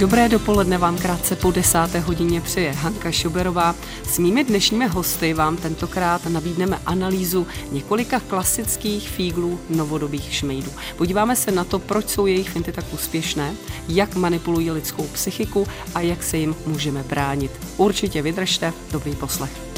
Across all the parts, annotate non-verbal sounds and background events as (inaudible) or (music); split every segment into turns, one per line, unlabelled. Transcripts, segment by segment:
Dobré dopoledne vám krátce po desáté hodině přeje Hanka Šuberová. S mými dnešními hosty vám tentokrát nabídneme analýzu několika klasických fíglů novodobých šmejdů. Podíváme se na to, proč jsou jejich finty tak úspěšné, jak manipulují lidskou psychiku a jak se jim můžeme bránit. Určitě vydržte, dobrý poslech.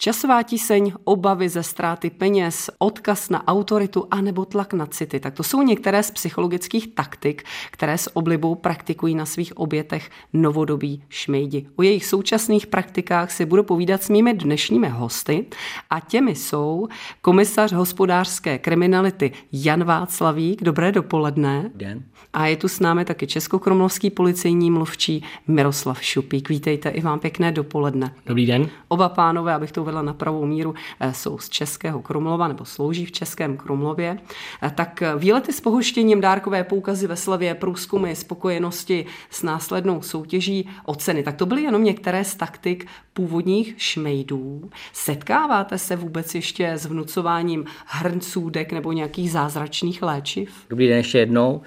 Časová tíseň, obavy ze ztráty peněz, odkaz na autoritu anebo tlak na city. Tak to jsou některé z psychologických taktik, které s oblibou praktikují na svých obětech novodobí šmejdi. O jejich současných praktikách si budu povídat s mými dnešními hosty a těmi jsou komisař hospodářské kriminality Jan Václavík. Dobré dopoledne.
Den.
A je tu s námi taky českokromlovský policejní mluvčí Miroslav Šupík. Vítejte i vám pěkné dopoledne.
Dobrý den.
Oba pánové, abych to uvedla na pravou míru, eh, jsou z Českého Krumlova nebo slouží v Českém Krumlově. Eh, tak eh, výlety s pohoštěním, dárkové poukazy ve slavě, průzkumy spokojenosti s následnou soutěží, oceny. Tak to byly jenom některé z taktik původních šmejdů. Setkáváte se vůbec ještě s vnucováním hrncůdek nebo nějakých zázračných léčiv?
Dobrý den ještě jednou.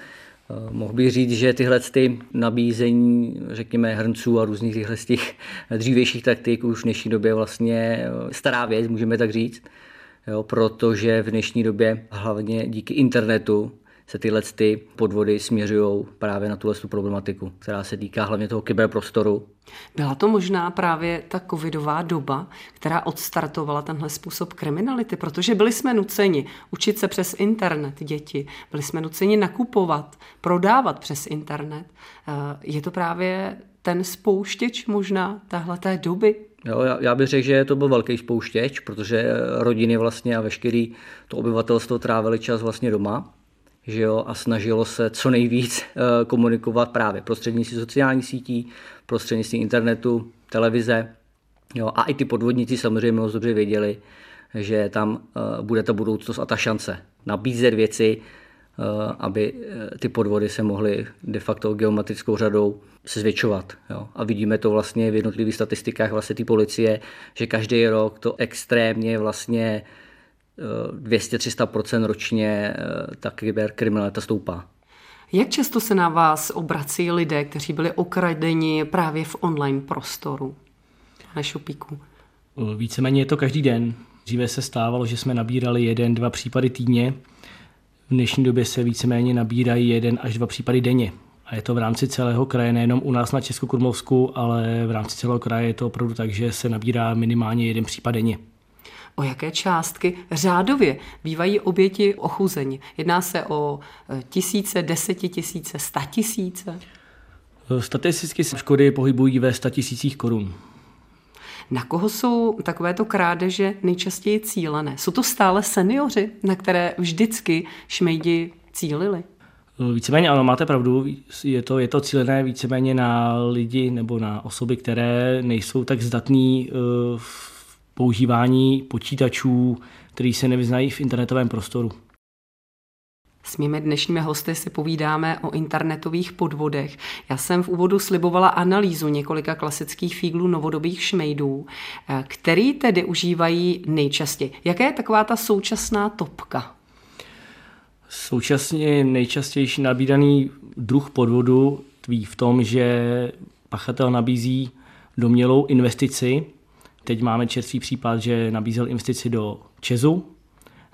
Eh, mohl bych říct, že tyhle ty nabízení, řekněme, hrnců a různých těchto těch dřívějších taktik už v dnešní době vlastně eh, stará věc, můžeme tak říct, jo, protože v dnešní době hlavně díky internetu se tyhle ty podvody směřují právě na tuhle problematiku, která se týká hlavně toho kyberprostoru.
Byla to možná právě ta covidová doba, která odstartovala tenhle způsob kriminality, protože byli jsme nuceni učit se přes internet děti, byli jsme nuceni nakupovat, prodávat přes internet. Eh, je to právě ten spouštěč možná téhleté doby?
Jo, já, já bych řekl, že to byl velký spouštěč, protože rodiny vlastně a veškerý to obyvatelstvo trávili čas vlastně doma že jo, a snažilo se co nejvíc eh, komunikovat právě prostřednictvím sociálních sítí, prostřednictvím internetu, televize. Jo, a i ty podvodníci samozřejmě moc dobře věděli, že tam eh, bude ta budoucnost a ta šance nabízet věci, eh, aby ty podvody se mohly de facto geometrickou řadou se zvětšovat. Jo. A vidíme to vlastně v jednotlivých statistikách vlastně ty policie, že každý rok to extrémně vlastně 200-300% ročně eh, ta kyberkriminalita stoupá.
Jak často se na vás obrací lidé, kteří byli okradeni právě v online prostoru? Na šupíku.
Víceméně je to každý den. Dříve se stávalo, že jsme nabírali jeden, dva případy týdně. V dnešní době se víceméně nabírají jeden až dva případy denně. A je to v rámci celého kraje, nejenom u nás na Českokrumlovsku, ale v rámci celého kraje je to opravdu tak, že se nabírá minimálně jeden případ denně
o jaké částky řádově bývají oběti ochuzeni. Jedná se o e, tisíce, desetitisíce, statisíce?
Statisticky se škody pohybují ve statisících korun.
Na koho jsou takovéto krádeže nejčastěji cílené? Jsou to stále seniori, na které vždycky šmejdi cílili?
Víceméně ano, máte pravdu, je to, je to cílené víceméně na lidi nebo na osoby, které nejsou tak zdatní e, v používání počítačů, který se nevyznají v internetovém prostoru.
S mými dnešními hosty si povídáme o internetových podvodech. Já jsem v úvodu slibovala analýzu několika klasických fíglů novodobých šmejdů, eh, který tedy užívají nejčastěji. Jaká je taková ta současná topka?
Současně nejčastější nabídaný druh podvodu tví v tom, že pachatel nabízí domělou investici Teď máme čerstvý případ, že nabízel investici do Česu,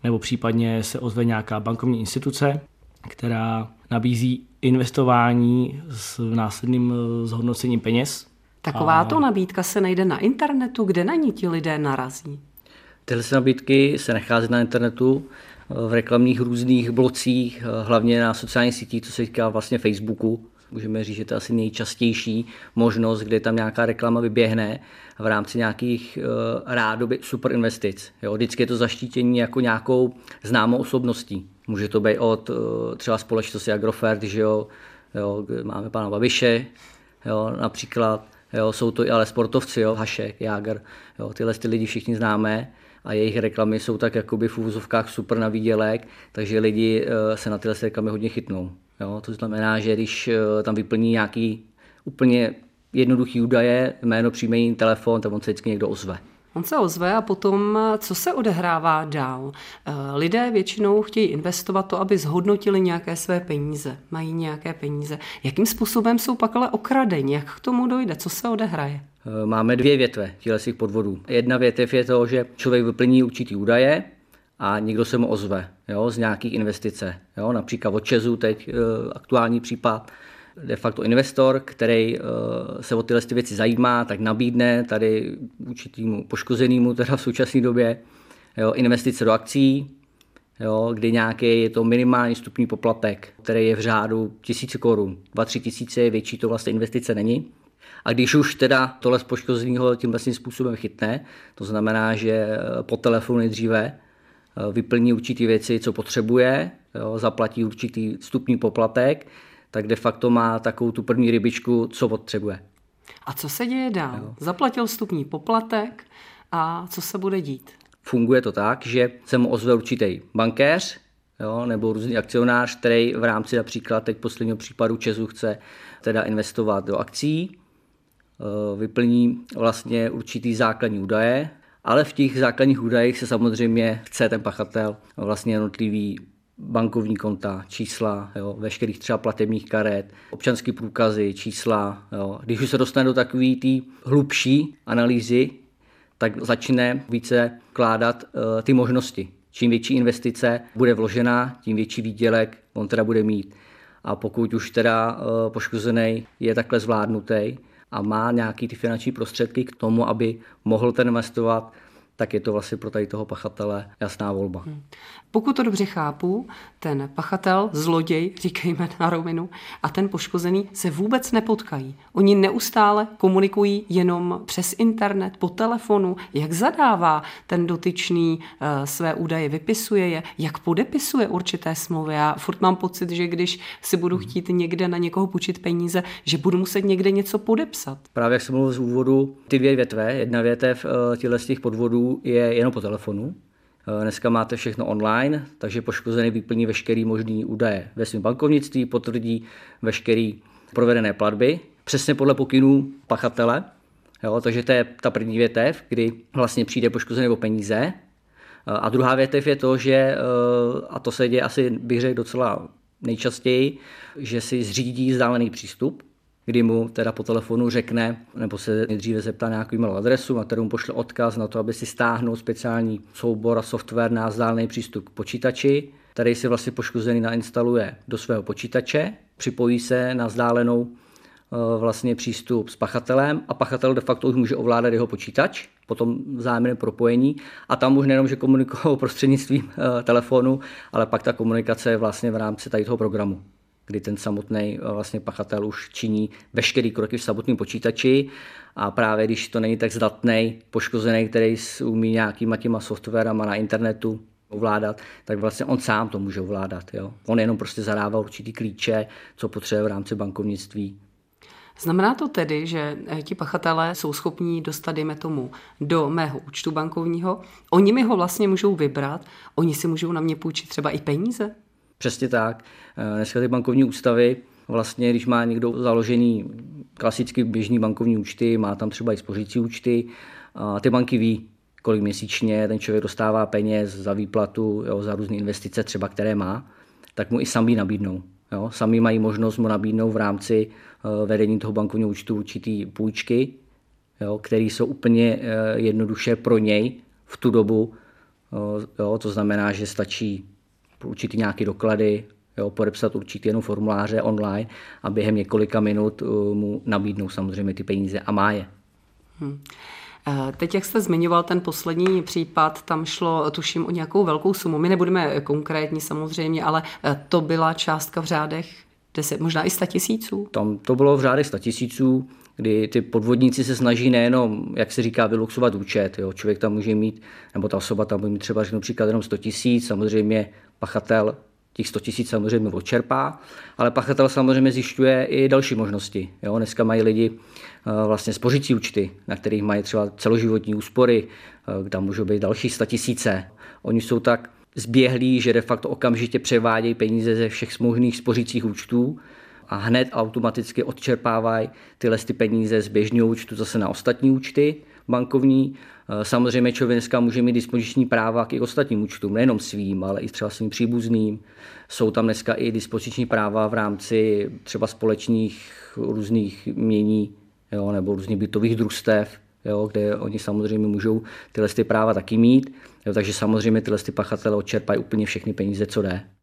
nebo případně se ozve nějaká bankovní instituce, která nabízí investování s následným eh, zhodnocením peněz.
Takováto a... nabídka se najde na internetu, kde na ní ti lidé narazí?
Tyhle nabídky se nachází na internetu, eh, v reklamních různých blocích, eh, hlavně na sociálních sítích, co se týká vlastně Facebooku. Můžeme říct, že to je asi nejčastější možnost, kde tam nějaká reklama vyběhne v rámci nějakých uh, rádoby super investic. Jo, vždycky je to zaštítění jako nějakou známou osobností. Může to být od uh, třeba společnosti Agrofert, že jo, jo, máme pana Babiše, jo, například, jo, jsou to i ale sportovci, jo, Hašek, Jágr, jo, tyhle ty lidi všichni známe a jejich reklamy jsou tak jakoby v úvozovkách super na výdělek, takže lidi uh, se na tyhle reklamy hodně chytnou. Jo, to znamená, že když uh, tam vyplní nějaký úplně jednoduchý údaje, jméno, příjmení, telefon, tak on se vždycky někdo ozve.
On se ozve a potom, co se odehrává dál? Eh, lidé většinou chtějí investovat to, aby zhodnotili nějaké své peníze, mají nějaké peníze. Jakým způsobem jsou pak ale okradeni? Jak k tomu dojde? Co se odehraje?
Eh, máme dvě větve těchto podvodů. Jedna větev je to, že člověk vyplní určitý údaje, a někdo se mu ozve jo, z nějakých investice. Jo, například od Česu teď e, aktuální případ, de facto investor, který e, se o tyhle věci zajímá, tak nabídne tady určitýmu poškozenému teda v současné době jo, investice do akcí, jo, kdy nějaký je to minimální stupní poplatek, který je v řádu tisíce korun. 2-3 tisíce, větší to vlastně investice není. A když už teda tohle z poškozeného tím vlastním způsobem chytne, to znamená, že po telefonu nejdříve Eh, vyplní určitý věci, co potřebuje, jo, zaplatí určitý vstupní poplatek, tak de facto má takovou tu první rybičku, co potřebuje.
A co se děje dál? Jo. Zaplatil vstupní poplatek a co se bude dít?
Funguje to tak, že se mu ozve určitý bankéř, jo, nebo různý akcionář, který v rámci například teď posledního případu Česu chce teda investovat do akcí, eh, vyplní vlastně určitý základní údaje, ale v těch základních údajích se samozřejmě chce ten pachatel vlastně jednotlivý bankovní konta, čísla, jo, veškerých třeba platebních karet, občanské průkazy, čísla. Jo. Když už se dostane do takové té hlubší analýzy, tak začne více kládat uh, ty možnosti. Čím větší investice bude vložena, tím větší výdělek on teda bude mít. A pokud už teda uh, poškozený je takhle zvládnutý, a má nějaký ty finanční prostředky k tomu, aby mohl ten investovat, tak je to vlastně pro tady toho pachatele jasná volba. Hmm.
Pokud to dobře chápu, ten pachatel, zloděj, (laughs) říkejme na rovinu, a ten poškozený se vůbec nepotkají. Oni neustále komunikují jenom přes internet, po telefonu, jak zadává ten dotyčný uh, své údaje, vypisuje je, jak podepisuje určité smlouvy. Já furt mám pocit, že když si budu hmm. chtít někde na někoho půjčit peníze, že budu muset někde něco podepsat.
Právě jak jsem mluvil z úvodu, ty dvě větve, jedna větev uh, těchto z těch podvodů je jenom po telefonu, Eh, dneska máte všechno online, takže poškozený vyplní veškerý možný údaje ve svém bankovnictví, potvrdí veškerý provedené platby, přesně podle pokynů pachatele. Jo, takže to je ta první větev, kdy vlastně přijde poškozený o peníze. Eh, a druhá větev je to, že, eh, a to se děje asi bych řekl docela nejčastěji, že si zřídí vzdálený přístup, kdy mu teda po telefonu řekne, nebo se nejdříve zeptá nějakou e-mail adresu, na kterou mu pošle odkaz na to, aby si stáhnul speciální soubor a software na vzdálený přístup k počítači, který si vlastně poškozený nainstaluje do svého počítače, připojí se na vzdálenou eh, vlastně přístup s pachatelem a pachatel de facto už může ovládat jeho počítač po tom vzájemném propojení a tam už nejenom, že komunikují (laughs) prostřednictvím eh, telefonu, ale pak ta komunikace je vlastně v rámci tady toho programu kdy ten samotný eh, vlastně pachatel už činí veškerý kroky v samotném počítači a právě když to není tak zdatný, poškozený, který umí nějakýma těma softwarama na internetu ovládat, tak vlastně on sám to může ovládat. Jo? On jenom prostě zadává určitý klíče, co potřebuje v rámci bankovnictví.
Znamená to tedy, že eh, ti pachatelé jsou schopní dostat, dejme tomu, do mého účtu bankovního, oni mi ho vlastně můžou vybrat, oni si můžou na mě půjčit třeba i peníze?
Přesně tak. Eh, dneska ty bankovní ústavy, vlastně když má někdo založený klasicky běžný bankovní účty, má tam třeba i spořící účty, a ty banky ví, kolik měsíčně ten člověk dostává peněz za výplatu, jo, za různé investice třeba, které má, tak mu i sami nabídnou. Jo. Sami mají možnost mu nabídnout v rámci uh, vedení toho bankovního účtu určitý půjčky, jo, které jsou úplně uh, jednoduše pro něj v tu dobu. Jo, to znamená, že stačí určitý nějaké doklady, jo, podepsat určitý jenom formuláře online a během několika minut uh, mu nabídnou samozřejmě ty peníze a má je. Hmm.
Eh, teď, jak jste zmiňoval ten poslední případ, tam šlo, tuším, o nějakou velkou sumu. My nebudeme konkrétní samozřejmě, ale eh, to byla částka v řádech 10, možná i 100 tisíců?
Tam to bylo v řádech 100 tisíců, kdy ty podvodníci se snaží nejenom, jak se říká, vyluxovat účet. Jo. Člověk tam může mít, nebo ta osoba tam může mít třeba řeknu příklad jenom 100 tisíc, samozřejmě pachatel těch 100 tisíc samozřejmě odčerpá, ale pachatel samozřejmě zjišťuje i další možnosti. Jo? Dneska mají lidi eh, vlastně spořící účty, na kterých mají třeba celoživotní úspory, eh, tam můžou být další 100 tisíce. Oni jsou tak zběhlí, že de facto okamžitě převádějí peníze ze všech možných spořících účtů a hned automaticky odčerpávají tyhle ty peníze z běžného účtu zase na ostatní účty, bankovní. Eh, samozřejmě člověk dneska může mít dispoziční práva k i ostatním účtům, nejenom svým, ale i třeba svým příbuzným. Jsou tam dneska i dispoziční práva v rámci třeba společných různých mění jo, nebo různých bytových družstev, jo, kde oni samozřejmě můžou tyhle ty práva taky mít. Jo, takže samozřejmě tyhle ty pachatele odčerpají úplně všechny peníze, co jde.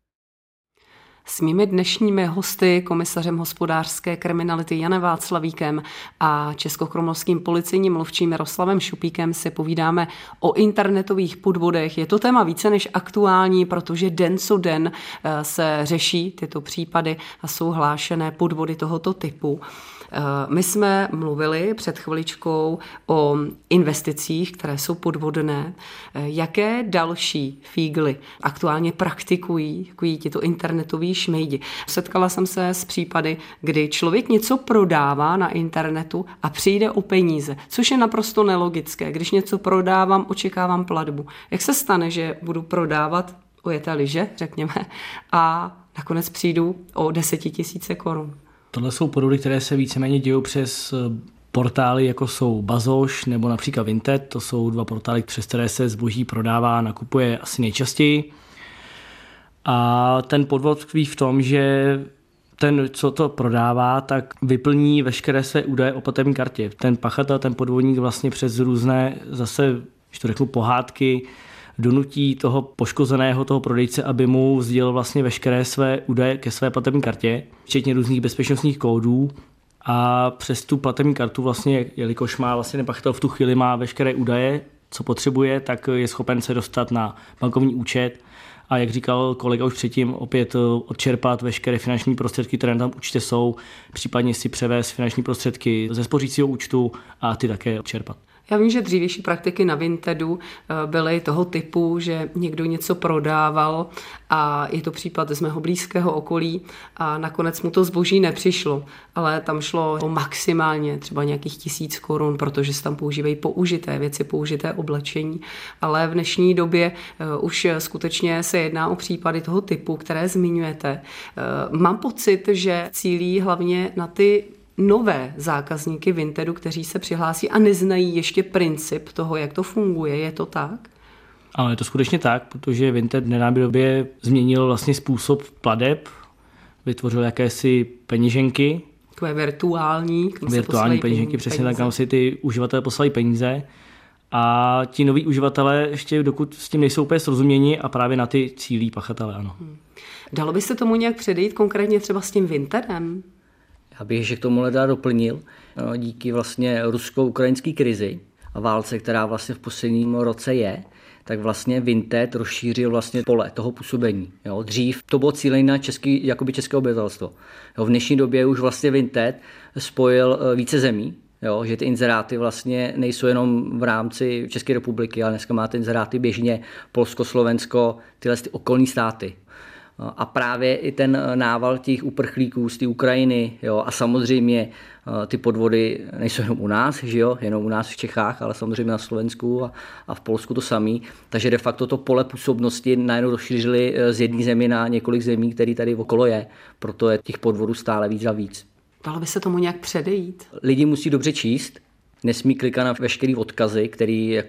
S mými dnešními hosty, komisařem hospodářské kriminality Janem Václavíkem a českokromlovským policejním mluvčím Jaroslavem Šupíkem si povídáme o internetových podvodech. Je to téma více než aktuální, protože den co den eh, se řeší tyto případy a jsou hlášené podvody tohoto typu. Eh, my jsme mluvili před chviličkou o investicích, které jsou podvodné. Eh, jaké další fígly aktuálně praktikují takový tito internetoví šmejdi? Setkala jsem se s případy, kdy člověk něco prodává na internetu a přijde o peníze, což je naprosto nelogické. Když něco prodávám, očekávám platbu. Jak se stane, že budu prodávat ujete liže, řekněme, a nakonec přijdu o desetitisíce korun?
Tohle jsou podvody, které se víceméně dějí přes eh, portály, jako jsou Bazoš nebo například Vinted. To jsou dva portály, přes které se zboží prodává a nakupuje asi nejčastěji. A ten podvod tkví v tom, že ten, co to prodává, tak vyplní veškeré své údaje o platební kartě. Ten pachatel, ten podvodník vlastně přes různé zase, když to řeknu, pohádky, donutí toho poškozeného, toho prodejce, aby mu sdělil vlastně veškeré své údaje ke své platební kartě, včetně různých bezpečnostních kódů, a přes tu platební kartu vlastně, jelikož má vlastně nepachatel v tu chvíli má veškeré údaje, co potřebuje, tak je schopen se dostat na bankovní účet a jak říkal kolega už předtím, opět odčerpat veškeré finanční prostředky, které tam určitě jsou, případně si převést finanční prostředky ze spořícího účtu a ty také odčerpat.
Já vím, že dřívější praktiky na Vintedu eh, byly toho typu, že někdo něco prodával a je to případ z mého blízkého okolí a nakonec mu to zboží nepřišlo, ale tam šlo o maximálně třeba nějakých tisíc korun, protože se tam používají použité věci, použité oblečení, ale v dnešní době eh, už skutečně se jedná o případy toho typu, které zmiňujete. Eh, mám pocit, že cílí hlavně na ty nové zákazníky Vintedu, kteří se přihlásí a neznají ještě princip toho, jak to funguje. Je to tak?
Ano, je to skutečně tak, protože Vinted v nedávné době změnil vlastně způsob pladeb, vytvořil jakési peněženky.
Takové virtuální.
Virtuální peněženky, peníze. přesně tak, kam si ty uživatelé poslali peníze. A ti noví uživatelé ještě dokud s tím nejsou úplně srozuměni a právě na ty cílí pachatele, ano. Hmm.
Dalo by se tomu nějak předejít konkrétně třeba s tím Vintedem?
Já bych ještě k tomu leda doplnil, no, díky vlastně rusko-ukrajinské krizi a válce, která vlastně v posledním roce je, tak vlastně Vinted rozšířil vlastně pole toho působení. Jo. Dřív to bylo cílené na český, jakoby české obyvatelstvo. Jo. V dnešní době už vlastně Vinted spojil eh, více zemí, Jo, že ty inzeráty vlastně nejsou jenom v rámci České republiky, ale dneska máte inzeráty běžně Polsko, Slovensko, tyhle ty okolní státy. A právě i ten nával těch uprchlíků z té Ukrajiny jo, a samozřejmě eh, ty podvody nejsou jenom u nás, že jo, jenom u nás v Čechách, ale samozřejmě na Slovensku a, a v Polsku to samý. Takže de facto to pole působnosti najednou rozšířili eh, z jedné zemi na několik zemí, který tady okolo je. Proto je těch podvodů stále víc a víc.
Dalo by se tomu nějak předejít?
Lidi musí dobře číst, nesmí klikat na veškeré odkazy, které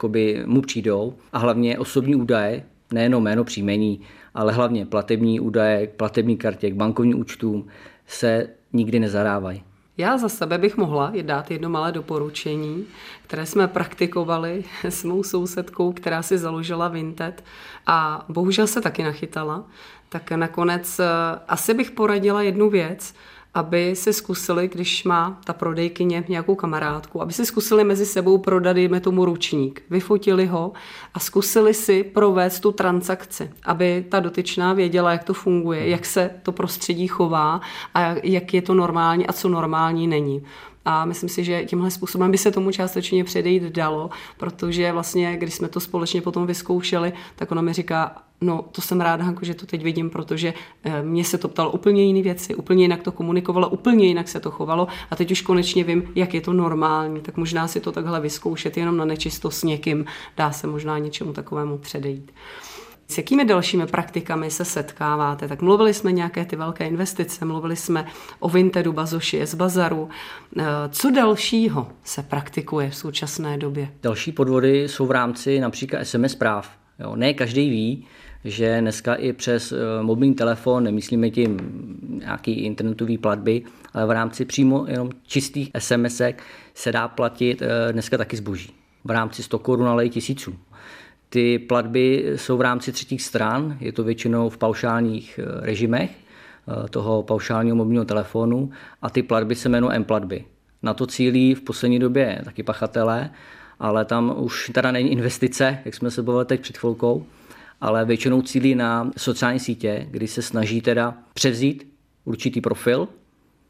mu přijdou a hlavně osobní údaje, nejenom jméno, příjmení, ale hlavně platební údaje, platební kartě, k bankovním účtům se nikdy nezarávají.
Já za sebe bych mohla dát jedno malé doporučení, které jsme praktikovali s mou sousedkou, která si založila Vinted a bohužel se taky nachytala. Tak nakonec eh, asi bych poradila jednu věc, aby si zkusili, když má ta prodejkyně nějakou kamarádku, aby si zkusili mezi sebou prodat, dejme tomu ručník. Vyfotili ho a zkusili si provést tu transakci, aby ta dotyčná věděla, jak to funguje, jak se to prostředí chová a jak je to normální a co normální není. A myslím si, že tímhle způsobem by se tomu částečně předejít dalo, protože vlastně, když jsme to společně potom vyzkoušeli, tak ona mi říká, no to jsem ráda, Hanko, že to teď vidím, protože eh, mě se to ptalo úplně jiné věci, úplně jinak to komunikovalo, úplně jinak se to chovalo a teď už konečně vím, jak je to normální, tak možná si to takhle vyzkoušet jenom na nečisto s někým, dá se možná něčemu takovému předejít. S jakými dalšími praktikami se setkáváte? Tak mluvili jsme nějaké ty velké investice, mluvili jsme o Vintedu, Bazoši, z Bazaru. Eh, co dalšího se praktikuje v současné době?
Další podvody jsou v rámci například SMS zpráv. Jo, ne každý ví, že dneska i přes eh, mobilní telefon, nemyslíme tím nějaký internetový platby, ale v rámci přímo jenom čistých SMS se dá platit eh, dneska taky zboží. V rámci 100 korun, ale i tisíců. Ty platby jsou v rámci třetích stran, je to většinou v paušálních eh, režimech toho paušálního mobilního telefonu a ty platby se jmenují M-platby. Na to cílí v poslední době taky pachatelé, ale tam už teda není investice, jak jsme se bavili teď před chvilkou, ale většinou cílí na sociální sítě, kdy se snaží teda převzít určitý profil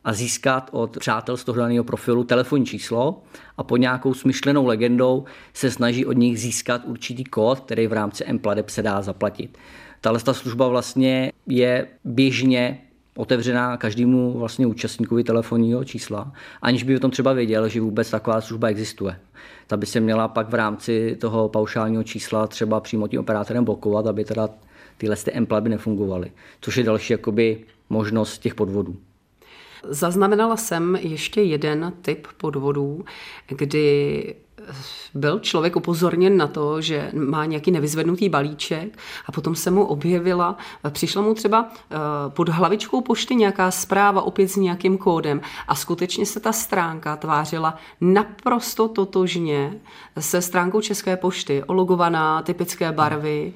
a získat od přátel z toho daného profilu telefonní číslo a pod nějakou smyšlenou legendou se snaží od nich získat určitý kód, který v rámci M-Pladeb se dá zaplatit. Tahle služba vlastně je běžně otevřená každému vlastně účastníkovi telefonního čísla, aniž by o tom třeba věděl, že vůbec taková služba existuje. Ta by se měla pak v rámci toho paušálního čísla třeba přímo tím operátorem blokovat, aby teda tyhle ty nefungovaly, což je další jakoby možnost těch podvodů.
Zaznamenala jsem ještě jeden typ podvodů, kdy byl člověk upozorněn na to, že má nějaký nevyzvednutý balíček a potom se mu objevila, přišla mu třeba eh, pod hlavičkou pošty nějaká zpráva opět s nějakým kódem a skutečně se ta stránka tvářila naprosto totožně se stránkou České pošty, ologovaná, typické barvy.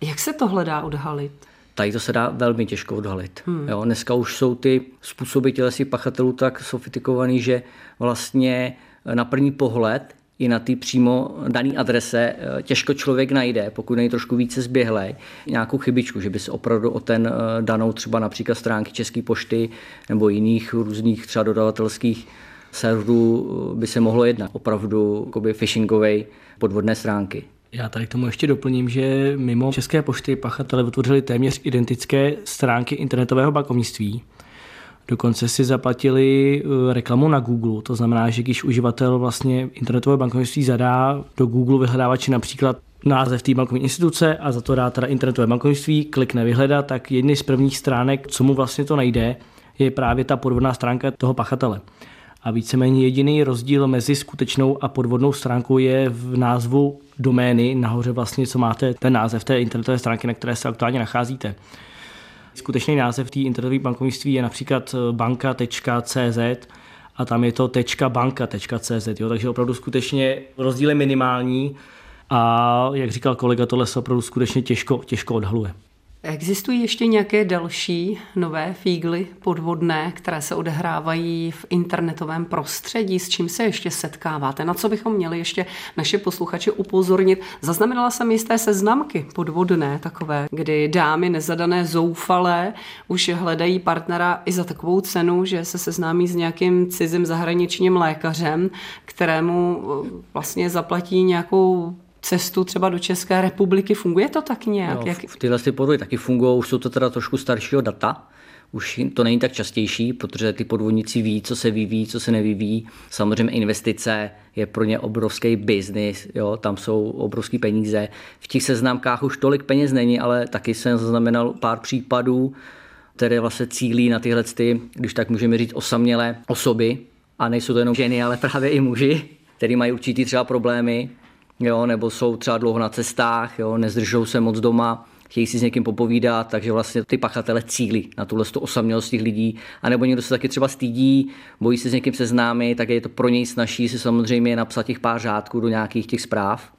Jak se tohle dá odhalit?
Tady to se dá velmi těžko odhalit. Hmm. Jo, dneska už jsou ty způsoby tělesí pachatelů tak sofistikovaný, že vlastně na první pohled i na ty přímo dané adrese eh, těžko člověk najde, pokud není trošku více zběhlej, nějakou chybičku, že by se opravdu o ten eh, danou třeba například stránky České pošty nebo jiných různých třeba dodavatelských serverů eh, by se mohlo jednat. Opravdu phishingové podvodné stránky.
Já tady k tomu ještě doplním, že mimo České pošty pachatele vytvořili téměř identické stránky internetového bankovnictví, Dokonce si zaplatili eh, reklamu na Google, to znamená, že když uživatel vlastně internetové bankovnictví zadá do Google vyhledávači například název té bankovní instituce a za to dá teda internetové bankovnictví, klikne vyhledat, tak jedny z prvních stránek, co mu vlastně to najde, je právě ta podvodná stránka toho pachatele. A víceméně jediný rozdíl mezi skutečnou a podvodnou stránkou je v názvu domény, nahoře vlastně, co máte ten název té internetové stránky, na které se aktuálně nacházíte. Skutečný název té internetové bankovnictví je například eh, banka.cz a tam je to .banka.cz, jo, takže opravdu skutečně rozdíl je minimální a jak říkal kolega, tohle se opravdu skutečně těžko, těžko odhaluje.
Existují ještě nějaké další nové fígly podvodné, které se odehrávají v internetovém prostředí? S čím se ještě setkáváte? Na co bychom měli ještě naše posluchače upozornit? Zaznamenala jsem jisté seznamky podvodné takové, kdy dámy nezadané zoufalé už hledají partnera i za takovou cenu, že se seznámí s nějakým cizím zahraničním lékařem, kterému eh, vlastně zaplatí nějakou cestu třeba do České republiky. Funguje to tak nějak?
Jo, Jak... Tyhle ty podvody taky fungují, už jsou to teda trošku staršího data, už to není tak častější, protože ty podvodníci ví, co se vyvíjí, co se nevyvíjí. Samozřejmě investice je pro ně obrovský biznis, jo, tam jsou obrovské peníze. V těch seznamkách už tolik peněz není, ale taky jsem zaznamenal pár případů, které vlastně cílí na tyhle, ty, když tak můžeme říct, osamělé osoby. A nejsou to jenom ženy, ale právě i muži, kteří mají určitý třeba problémy, jo, nebo jsou třeba dlouho na cestách, jo, nezdržou se moc doma, chtějí si s někým popovídat, takže vlastně ty pachatele cílí na tuhle osamělost těch lidí. A nebo někdo se taky třeba stydí, bojí se s někým seznámit, tak je to pro něj snaží si samozřejmě napsat těch pár řádků do nějakých těch zpráv.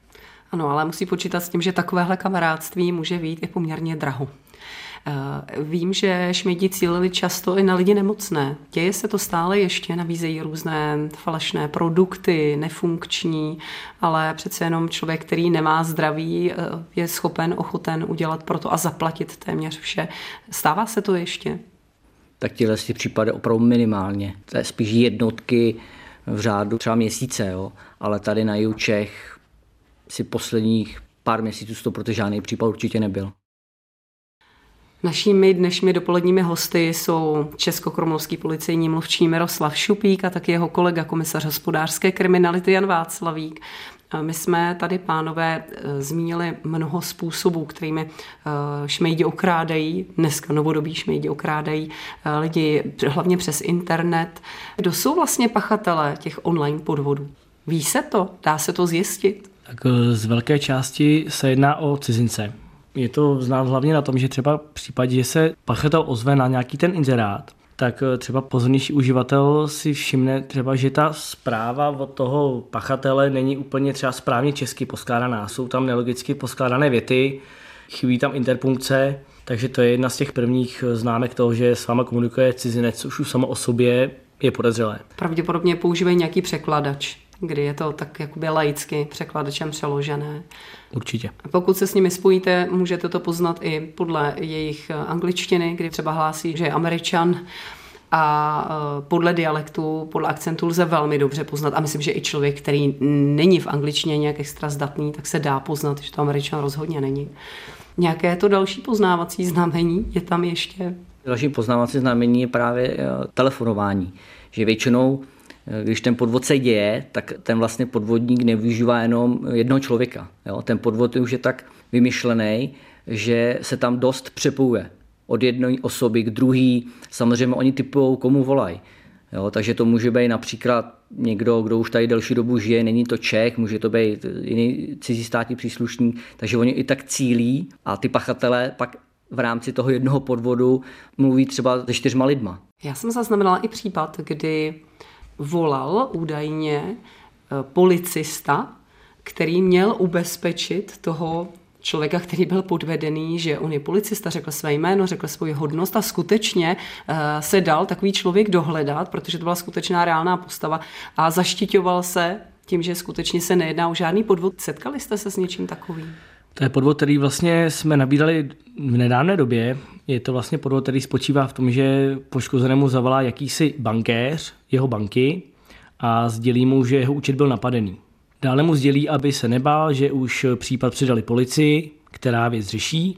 Ano, ale musí počítat s tím, že takovéhle kamarádství může být i poměrně draho. Eh, vím, že šmědi cílili často i na lidi nemocné. Děje se to stále ještě, nabízejí různé falešné produkty, nefunkční, ale přece jenom člověk, který nemá zdraví, eh, je schopen, ochoten udělat proto a zaplatit téměř vše. Stává se to ještě?
Tak tyhle si případy opravdu minimálně. To je spíš jednotky v řádu třeba měsíce, jo? ale tady na Jučech si posledních pár měsíců to protože žádný případ určitě nebyl.
Našími dnešními dopoledními hosty jsou českokromlovský policejní mluvčí Miroslav Šupík a taky jeho kolega komisař hospodářské kriminality Jan Václavík. My jsme tady, pánové, eh, zmínili mnoho způsobů, kterými eh, šmejdi okrádají, dneska novodobí šmejdi okrádají eh, lidi, hlavně přes internet. Kdo jsou vlastně pachatelé těch online podvodů? Ví se to? Dá se to zjistit?
Tak z velké části se jedná o cizince. Je to znám hlavně na tom, že třeba v případě, že se pachatel ozve na nějaký ten inzerát, tak eh, třeba pozornější uživatel si všimne třeba, že ta zpráva od toho pachatele není úplně třeba správně česky poskládaná. Jsou tam nelogicky poskládané věty, chybí tam interpunkce, takže to je jedna z těch prvních eh, známek toho, že s váma komunikuje cizinec, už samo o sobě je podezřelé.
Pravděpodobně používají nějaký překladač kdy je to tak jakoby laicky překladačem přeložené.
Určitě.
A pokud se s nimi spojíte, můžete to poznat i podle jejich eh, angličtiny, kdy třeba hlásí, že je američan, a eh, podle dialektu, podle akcentu lze velmi dobře poznat. A myslím, že i člověk, který není v angličtině nějak extra zdatný, tak se dá poznat, že to američan rozhodně není. Nějaké to další poznávací znamení je tam ještě?
Další poznávací znamení je právě eh, telefonování. Že většinou když ten podvod se děje, tak ten vlastně podvodník nevyužívá jenom jednoho člověka. Jo? Ten podvod už je tak vymyšlený, že se tam dost přepuje od jedné osoby k druhý. Samozřejmě oni typují, komu volají. Jo, takže to může být například někdo, kdo už tady delší dobu žije, není to Čech, může to být jiný cizí státní příslušník, takže oni i tak cílí a ty pachatelé pak v rámci toho jednoho podvodu mluví třeba se čtyřma lidma.
Já jsem zaznamenala i případ, kdy volal údajně eh, policista, který měl ubezpečit toho člověka, který byl podvedený, že on je policista, řekl své jméno, řekl svoji hodnost a skutečně uh, se dal takový člověk dohledat, protože to byla skutečná reálná postava a zaštiťoval se tím, že skutečně se nejedná o žádný podvod. Setkali jste se s něčím takovým?
To je podvod, který vlastně jsme nabídali v nedávné době. Je to vlastně podvod, který spočívá v tom, že poškozenému zavolá jakýsi bankéř jeho banky a sdělí mu, že jeho účet byl napadený. Dále mu sdělí, aby se nebál, že už případ předali policii, která věc řeší.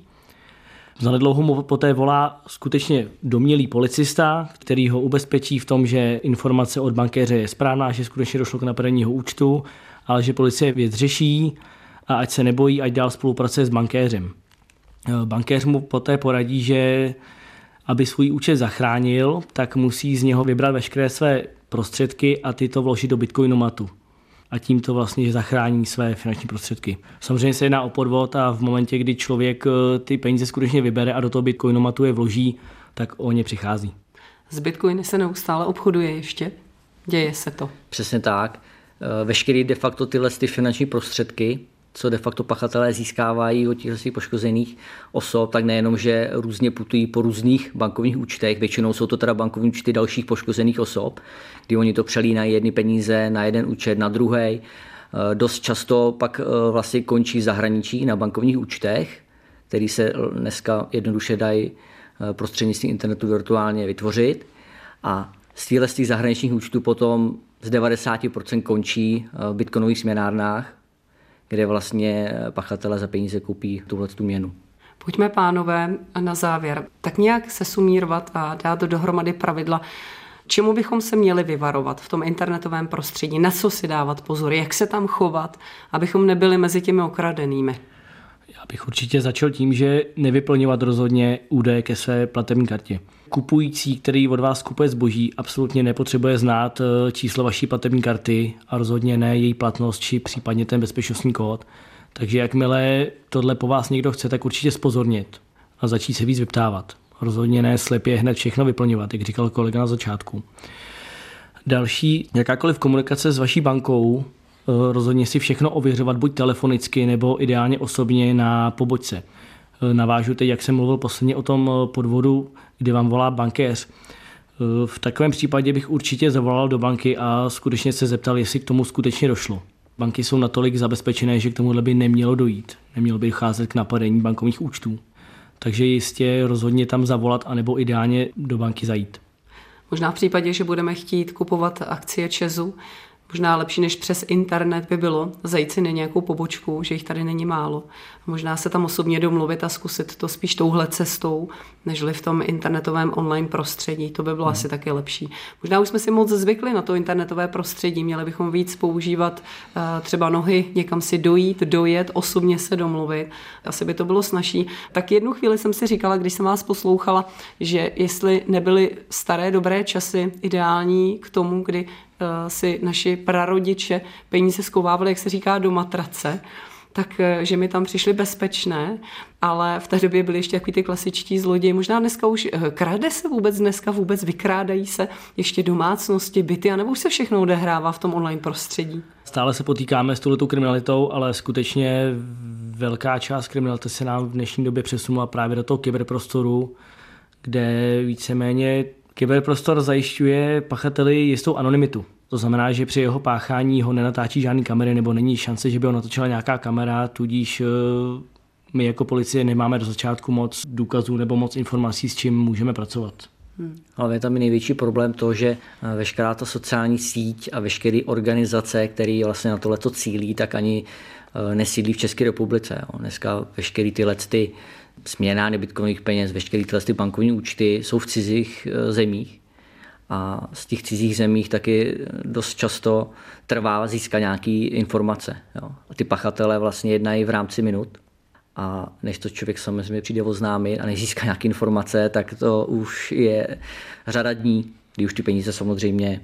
Zanedlouho mu poté volá skutečně domělý policista, který ho ubezpečí v tom, že informace od bankéře je správná, že skutečně došlo k napadení jeho účtu, ale že policie věc řeší a ať se nebojí, ať dál spolupracuje s bankéřem. Bankéř mu poté poradí, že aby svůj účet zachránil, tak musí z něho vybrat veškeré své prostředky a tyto vložit do bitcoinomatu a tím to vlastně zachrání své finanční prostředky. Samozřejmě se jedná o podvod a v momentě, kdy člověk eh, ty peníze skutečně vybere a do toho bitcoinomatu je vloží, tak o ně přichází.
Z bitcoiny se neustále obchoduje ještě? Děje se to?
Přesně tak. Eh, veškerý de facto tyhle ty finanční prostředky co de facto pachatelé získávají od těch svých poškozených osob, tak nejenom, že různě putují po různých bankovních účtech, většinou jsou to teda bankovní účty dalších poškozených osob, kdy oni to přelínají jedny peníze na jeden účet, na druhý. Eh, dost často pak eh, vlastně končí v zahraničí na bankovních účtech, který se dneska jednoduše dají eh, prostřednictvím internetu virtuálně vytvořit. A z těchto zahraničních účtů potom z 90% končí v bitcoinových směnárnách, kde vlastně pachatele za peníze koupí tuhle tu měnu.
Pojďme, pánové, na závěr. Tak nějak se sumírovat a dát dohromady pravidla, čemu bychom se měli vyvarovat v tom internetovém prostředí, na co si dávat pozor, jak se tam chovat, abychom nebyli mezi těmi okradenými.
Já bych určitě začal tím, že nevyplňovat rozhodně údaje ke své platební kartě. Kupující, který od vás kupuje zboží, absolutně nepotřebuje znát eh, číslo vaší platební karty a rozhodně ne její platnost či případně ten bezpečnostní kód. Takže jakmile tohle po vás někdo chce, tak určitě spozornit a začít se víc vyptávat. Rozhodně ne slepě hned všechno vyplňovat, jak říkal kolega na začátku. Další, jakákoliv komunikace s vaší bankou, eh, rozhodně si všechno ověřovat buď telefonicky nebo ideálně osobně na pobočce. Eh, navážu teď, jak jsem mluvil posledně o tom podvodu, kdy vám volá bankéř. V takovém případě bych určitě zavolal do banky a skutečně se zeptal, jestli k tomu skutečně došlo. Banky jsou natolik zabezpečené, že k tomuhle by nemělo dojít. Nemělo by docházet k napadení bankovních účtů. Takže jistě rozhodně tam zavolat, anebo ideálně do banky zajít.
Možná v případě, že budeme chtít kupovat akcie Česu, Možná lepší než přes internet by bylo zajít si na nějakou pobočku, že jich tady není málo. Možná se tam osobně domluvit a zkusit to spíš touhle cestou, nežli v tom internetovém online prostředí. To by bylo hmm. asi taky lepší. Možná už jsme si moc zvykli na to internetové prostředí. Měli bychom víc používat uh, třeba nohy, někam si dojít, dojet, osobně se domluvit. Asi by to bylo snažší. Tak jednu chvíli jsem si říkala, když jsem vás poslouchala, že jestli nebyly staré dobré časy ideální k tomu, kdy si naši prarodiče peníze skovávali, jak se říká, do matrace, tak eh, že mi tam přišly bezpečné, ale v té době byly ještě takový ty klasičtí zloději. Možná dneska už eh, krade se vůbec dneska, vůbec vykrádají se ještě domácnosti, byty, anebo už se všechno odehrává v tom online prostředí.
Stále se potýkáme s touto kriminalitou, ale skutečně velká část kriminality se nám v dnešní době přesunula právě do toho kyberprostoru, kde víceméně kyberprostor zajišťuje pachateli jistou anonymitu. To znamená, že při jeho páchání ho nenatáčí žádný kamery nebo není šance, že by ho natočila nějaká kamera, tudíž eh, my jako policie nemáme do začátku moc důkazů nebo moc informací, s čím můžeme pracovat.
Hmm. Ale je tam i největší problém to, že eh, veškerá ta sociální síť a veškeré organizace, které vlastně na tohleto cílí, tak ani eh, nesídlí v České republice. Dneska veškeré ty směna nebytkových peněz, veškeré ty bankovní účty jsou v cizích zemích a z těch cizích zemích taky dost často trvá získat nějaké informace. Jo. A ty pachatelé vlastně jednají v rámci minut a než to člověk samozřejmě přijde oznámit a než získá nějaké informace, tak to už je řada dní, kdy už ty peníze samozřejmě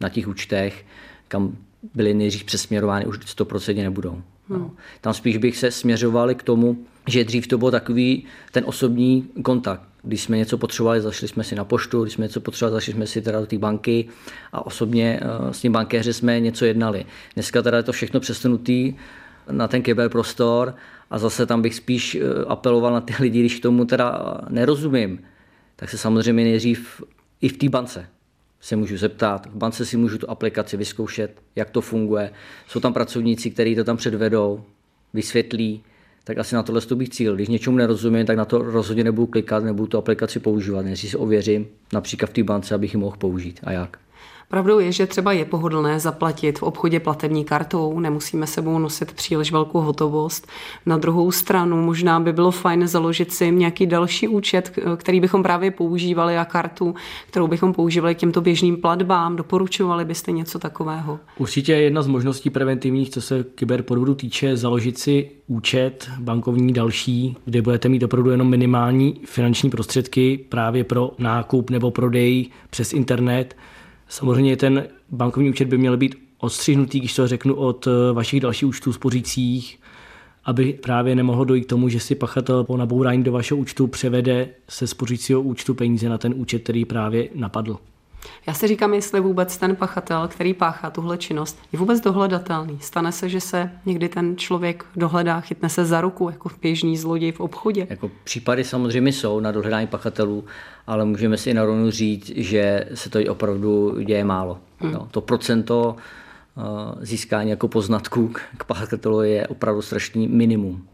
na těch účtech, kam byly nejdřív přesměrovány, už 100% nebudou. Hmm. Tam spíš bych se směřovali k tomu, že dřív to byl takový ten osobní kontakt. Když jsme něco potřebovali, zašli jsme si na poštu, když jsme něco potřebovali, zašli jsme si teda do té banky a osobně eh, s tím bankéři jsme něco jednali. Dneska teda je to všechno přesunutý na ten kyberprostor a zase tam bych spíš eh, apeloval na ty lidi, když tomu teda nerozumím, tak se samozřejmě nejdřív i v té bance se můžu zeptat. V bance si můžu tu aplikaci vyzkoušet, jak to funguje. Jsou tam pracovníci, kteří to tam předvedou, vysvětlí, tak asi na tohle bych cíl. Když něčemu nerozumím, tak na to rozhodně nebudu klikat, nebudu tu aplikaci používat, než si ověřím například v té bance, abych ji mohl použít a jak.
Pravdou je, že třeba je pohodlné zaplatit v obchodě platební kartou, nemusíme sebou nosit příliš velkou hotovost. Na druhou stranu možná by bylo fajn založit si nějaký další účet, který bychom právě používali a kartu, kterou bychom používali k těmto běžným platbám. Doporučovali byste něco takového?
Určitě jedna z možností preventivních, co se kyberpodvodu týče, založit si účet bankovní další, kde budete mít opravdu jenom minimální finanční prostředky právě pro nákup nebo prodej přes internet Samozřejmě ten bankovní účet by měl být odstřihnutý, když to řeknu, od eh, vašich dalších účtů spořících, aby právě nemohlo dojít k tomu, že si pachatel po nabourání do vašeho účtu převede se spořícího účtu peníze na ten účet, který právě napadl.
Já si říkám, jestli vůbec ten pachatel, který páchá tuhle činnost, je vůbec dohledatelný. Stane se, že se někdy ten člověk dohledá, chytne se za ruku jako běžný zloděj v obchodě.
Jako případy samozřejmě jsou na dohledání pachatelů, ale můžeme si na rovnu říct, že se to opravdu děje málo. Hmm. No, to procento uh, získání jako poznatků k pachatelu je opravdu strašný minimum.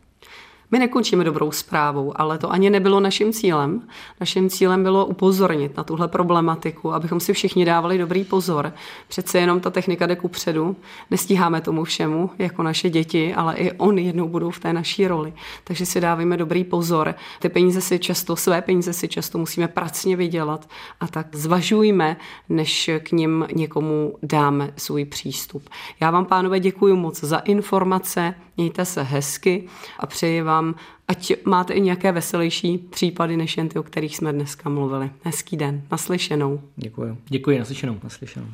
My nekončíme dobrou zprávou, ale to ani nebylo naším cílem. Naším cílem bylo upozornit na tuhle problematiku, abychom si všichni dávali dobrý pozor. Přece jenom ta technika jde předu, nestíháme tomu všemu, jako naše děti, ale i oni jednou budou v té naší roli. Takže si dávíme dobrý pozor. Ty peníze si často, své peníze si často musíme pracně vydělat a tak zvažujme, než k ním někomu dáme svůj přístup. Já vám, pánové, děkuji moc za informace, mějte se hezky a přeji vám, ať máte i nějaké veselější případy, než jen ty, o kterých jsme dneska mluvili. Hezký den, naslyšenou.
Děkuji.
Děkuji, naslyšenou.
Naslyšenou.